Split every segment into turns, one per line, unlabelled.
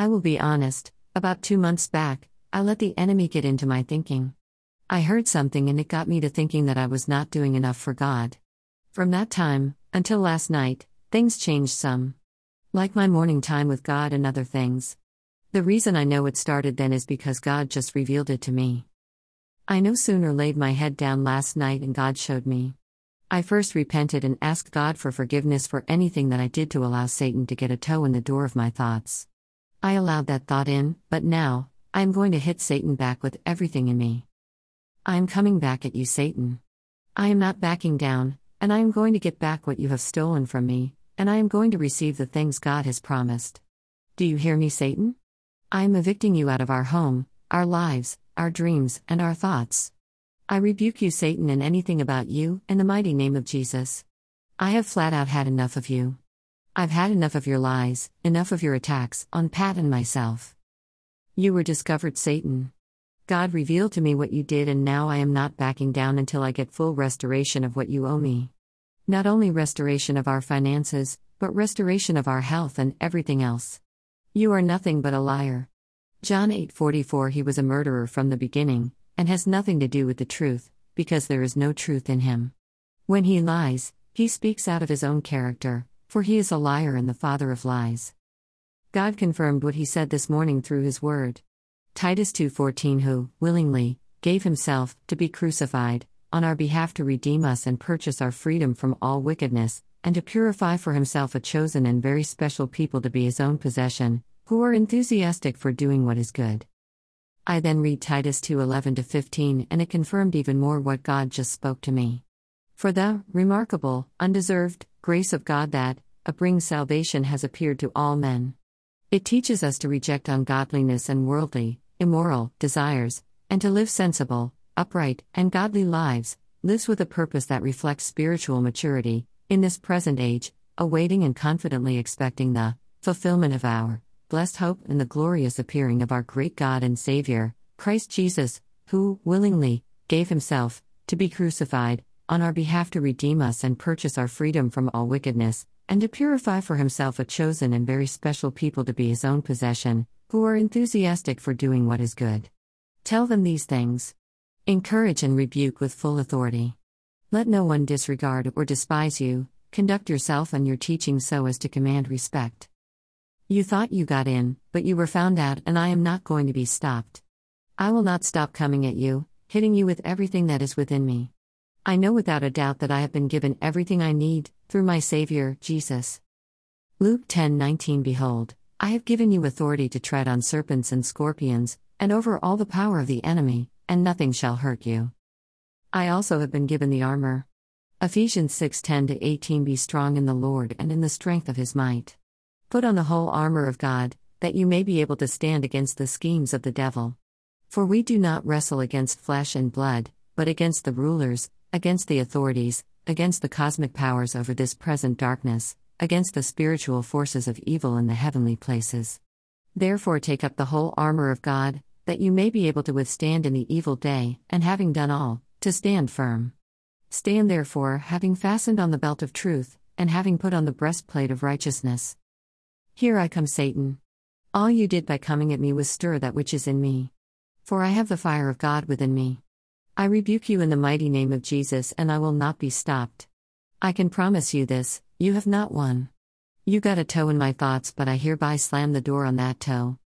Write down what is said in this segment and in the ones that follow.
I will be honest, about two months back, I let the enemy get into my thinking. I heard something and it got me to thinking that I was not doing enough for God. From that time, until last night, things changed some. Like my morning time with God and other things. The reason I know it started then is because God just revealed it to me. I no sooner laid my head down last night and God showed me. I first repented and asked God for forgiveness for anything that I did to allow Satan to get a toe in the door of my thoughts. I allowed that thought in, but now, I am going to hit Satan back with everything in me. I am coming back at you, Satan. I am not backing down, and I am going to get back what you have stolen from me, and I am going to receive the things God has promised. Do you hear me, Satan? I am evicting you out of our home, our lives, our dreams, and our thoughts. I rebuke you, Satan, and anything about you, in the mighty name of Jesus. I have flat out had enough of you. I've had enough of your lies, enough of your attacks on Pat and myself. You were discovered, Satan. God revealed to me what you did, and now I am not backing down until I get full restoration of what you owe me. Not only restoration of our finances, but restoration of our health and everything else. You are nothing but a liar. John 8:44 He was a murderer from the beginning and has nothing to do with the truth, because there is no truth in him. When he lies, he speaks out of his own character, for he is a liar and the father of lies. God confirmed what he said this morning through his word. Titus 2:14 who willingly gave himself to be crucified on our behalf to redeem us and purchase our freedom from all wickedness and to purify for himself a chosen and very special people to be his own possession who are enthusiastic for doing what is good. I then read Titus 2 11 15, and it confirmed even more what God just spoke to me. For the remarkable, undeserved grace of God that a brings salvation has appeared to all men. It teaches us to reject ungodliness and worldly, immoral desires, and to live sensible, upright, and godly lives, lives with a purpose that reflects spiritual maturity, in this present age, awaiting and confidently expecting the fulfillment of our blessed hope in the glorious appearing of our great God and Savior, Christ Jesus, who, willingly, gave himself, to be crucified, on our behalf to redeem us and purchase our freedom from all wickedness, and to purify for himself a chosen and very special people to be his own possession, who are enthusiastic for doing what is good. Tell them these things. Encourage and rebuke with full authority. Let no one disregard or despise you, conduct yourself and your teaching so as to command respect. You thought you got in, but you were found out, and I am not going to be stopped. I will not stop coming at you, hitting you with everything that is within me. I know without a doubt that I have been given everything I need, through my Savior, Jesus. Luke 10:19 Behold, I have given you authority to tread on serpents and scorpions, and over all the power of the enemy, and nothing shall hurt you. I also have been given the armor. Ephesians 6:10 18 Be strong in the Lord and in the strength of his might. Put on the whole armor of God, that you may be able to stand against the schemes of the devil. For we do not wrestle against flesh and blood, but against the rulers, against the authorities, against the cosmic powers over this present darkness, against the spiritual forces of evil in the heavenly places. Therefore, take up the whole armor of God, that you may be able to withstand in the evil day, and having done all, to stand firm. Stand therefore, having fastened on the belt of truth, and having put on the breastplate of righteousness. Here I come, Satan. All you did by coming at me was stir that which is in me. For I have the fire of God within me. I rebuke you in the mighty name of Jesus, and I will not be stopped. I can promise you this you have not won. You got a toe in my thoughts, but I hereby slam the door on that toe.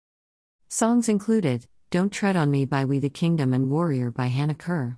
Songs included Don't Tread on Me by We the Kingdom and Warrior by Hannah Kerr.